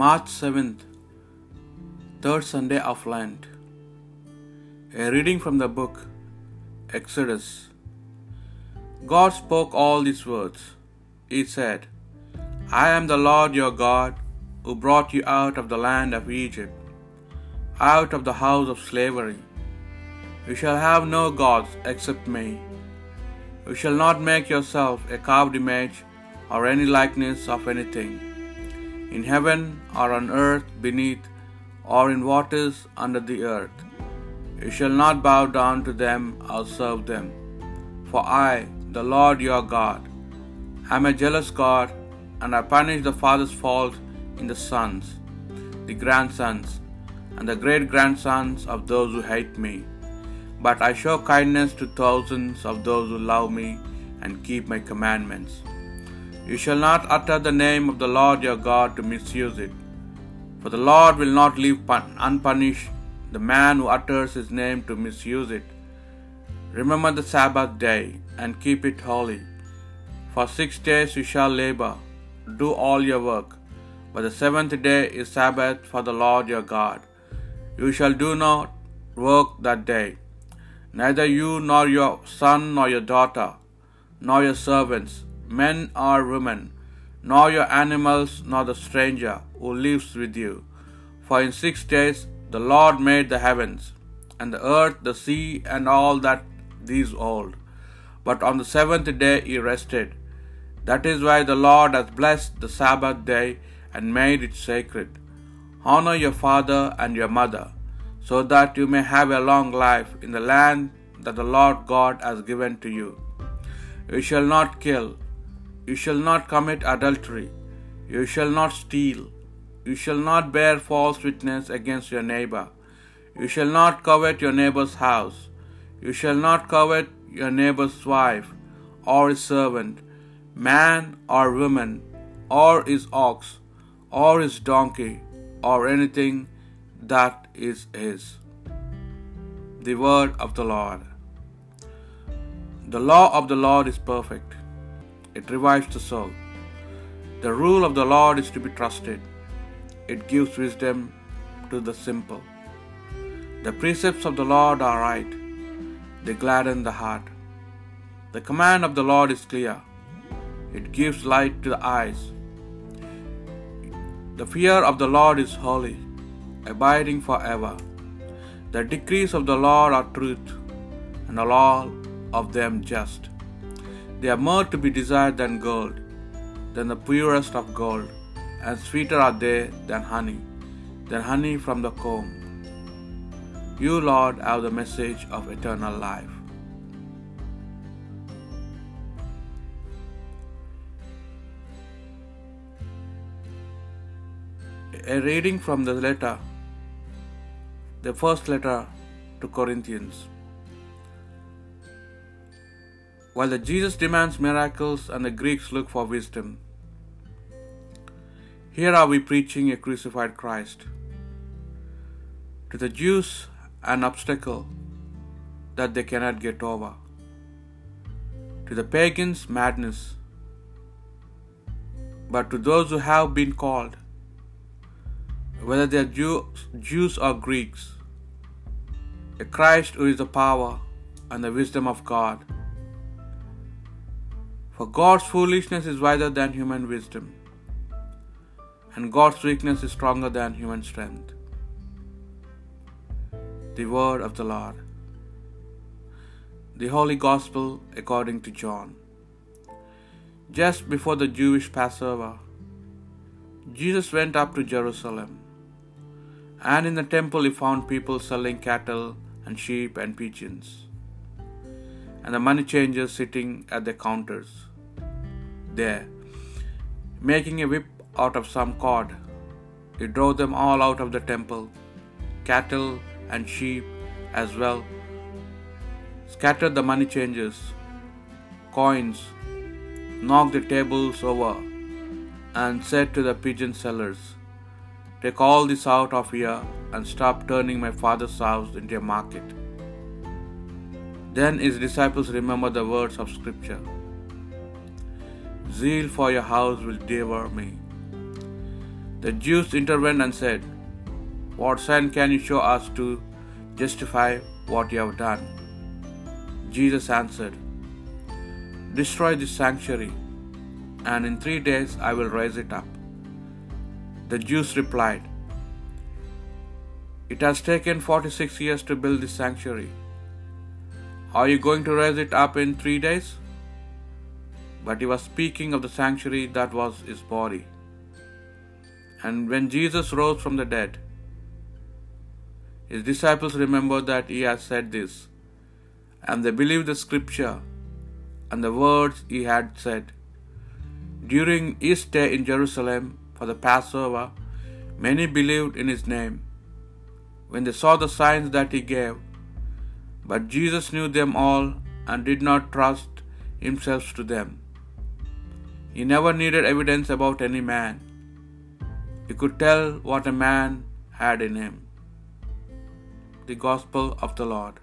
March 7th, third Sunday of Lent. A reading from the book Exodus. God spoke all these words. He said, I am the Lord your God who brought you out of the land of Egypt, out of the house of slavery. You shall have no gods except me. You shall not make yourself a carved image or any likeness of anything, in heaven or on earth beneath, or in waters under the earth. You shall not bow down to them or serve them. For I, the Lord your God, am a jealous God, and I punish the father's fault in the sons, the grandsons, and the great grandsons of those who hate me. But I show kindness to thousands of those who love me and keep my commandments. You shall not utter the name of the Lord your God to misuse it. For the Lord will not leave unpunished the man who utters his name to misuse it. Remember the Sabbath day and keep it holy. For six days you shall labor, do all your work. But the seventh day is Sabbath for the Lord your God. You shall do not work that day, neither you nor your son nor your daughter, nor your servants, men or women, nor your animals, nor the stranger who lives with you. For in six days the Lord made the heavens, and the earth, the sea, and all that these hold. But on the seventh day he rested. That is why the Lord has blessed the Sabbath day and made it sacred. Honor your father and your mother, so that you may have a long life in the land that the Lord God has given to you. You shall not kill. You shall not commit adultery. You shall not steal. You shall not bear false witness against your neighbor. You shall not covet your neighbor's house. You shall not covet your neighbor's wife, or his servant, man or woman, or his ox, or his donkey, or anything that is his. The word of the Lord. The law of the Lord is perfect, it revives the soul. The rule of the Lord is to be trusted, it gives wisdom to the simple. The precepts of the Lord are right, they gladden the heart. The command of the Lord is clear, it gives light to the eyes. The fear of the Lord is holy, abiding forever. The decrees of the Lord are truth, and all of them just. They are more to be desired than gold, than the purest of gold, and sweeter are they than honey, than honey from the comb. You, Lord, have the message of eternal life. A reading from the letter, the first letter to Corinthians. While the Jews demands miracles and the Greeks look for wisdom, here are we preaching a crucified Christ. To the Jews, an obstacle that they cannot get over. To the pagans, madness. But to those who have been called, whether they are Jews, or Greeks, a Christ who is the power and the wisdom of God. For God's foolishness is wiser than human wisdom, and God's weakness is stronger than human strength. The word of the Lord. The Holy Gospel according to John. Just before the Jewish Passover, Jesus went up to Jerusalem, and in the temple he found people selling cattle and sheep and pigeons, and the money changers sitting at the counters there, making a whip out of some cord. He drove them all out of the temple, cattle and sheep as well, scattered the money changers, coins, knocked the tables over, and said to the pigeon sellers, Take all this out of here and stop turning my father's house into a market. Then his disciples remembered the words of Scripture Zeal for your house will devour me. The Jews intervened and said, What sign can you show us to justify what you have done? Jesus answered, Destroy this sanctuary, and in three days I will raise it up. The Jews replied, It has taken forty six years to build this sanctuary. Are you going to raise it up in three days? But he was speaking of the sanctuary that was his body. And when Jesus rose from the dead, his disciples remembered that he had said this, and they believed the scripture and the words he had said. During his stay in Jerusalem for the Passover, many believed in his name when they saw the signs that he gave. But Jesus knew them all and did not trust himself to them. He never needed evidence about any man. He could tell what a man had in him. The Gospel of the Lord.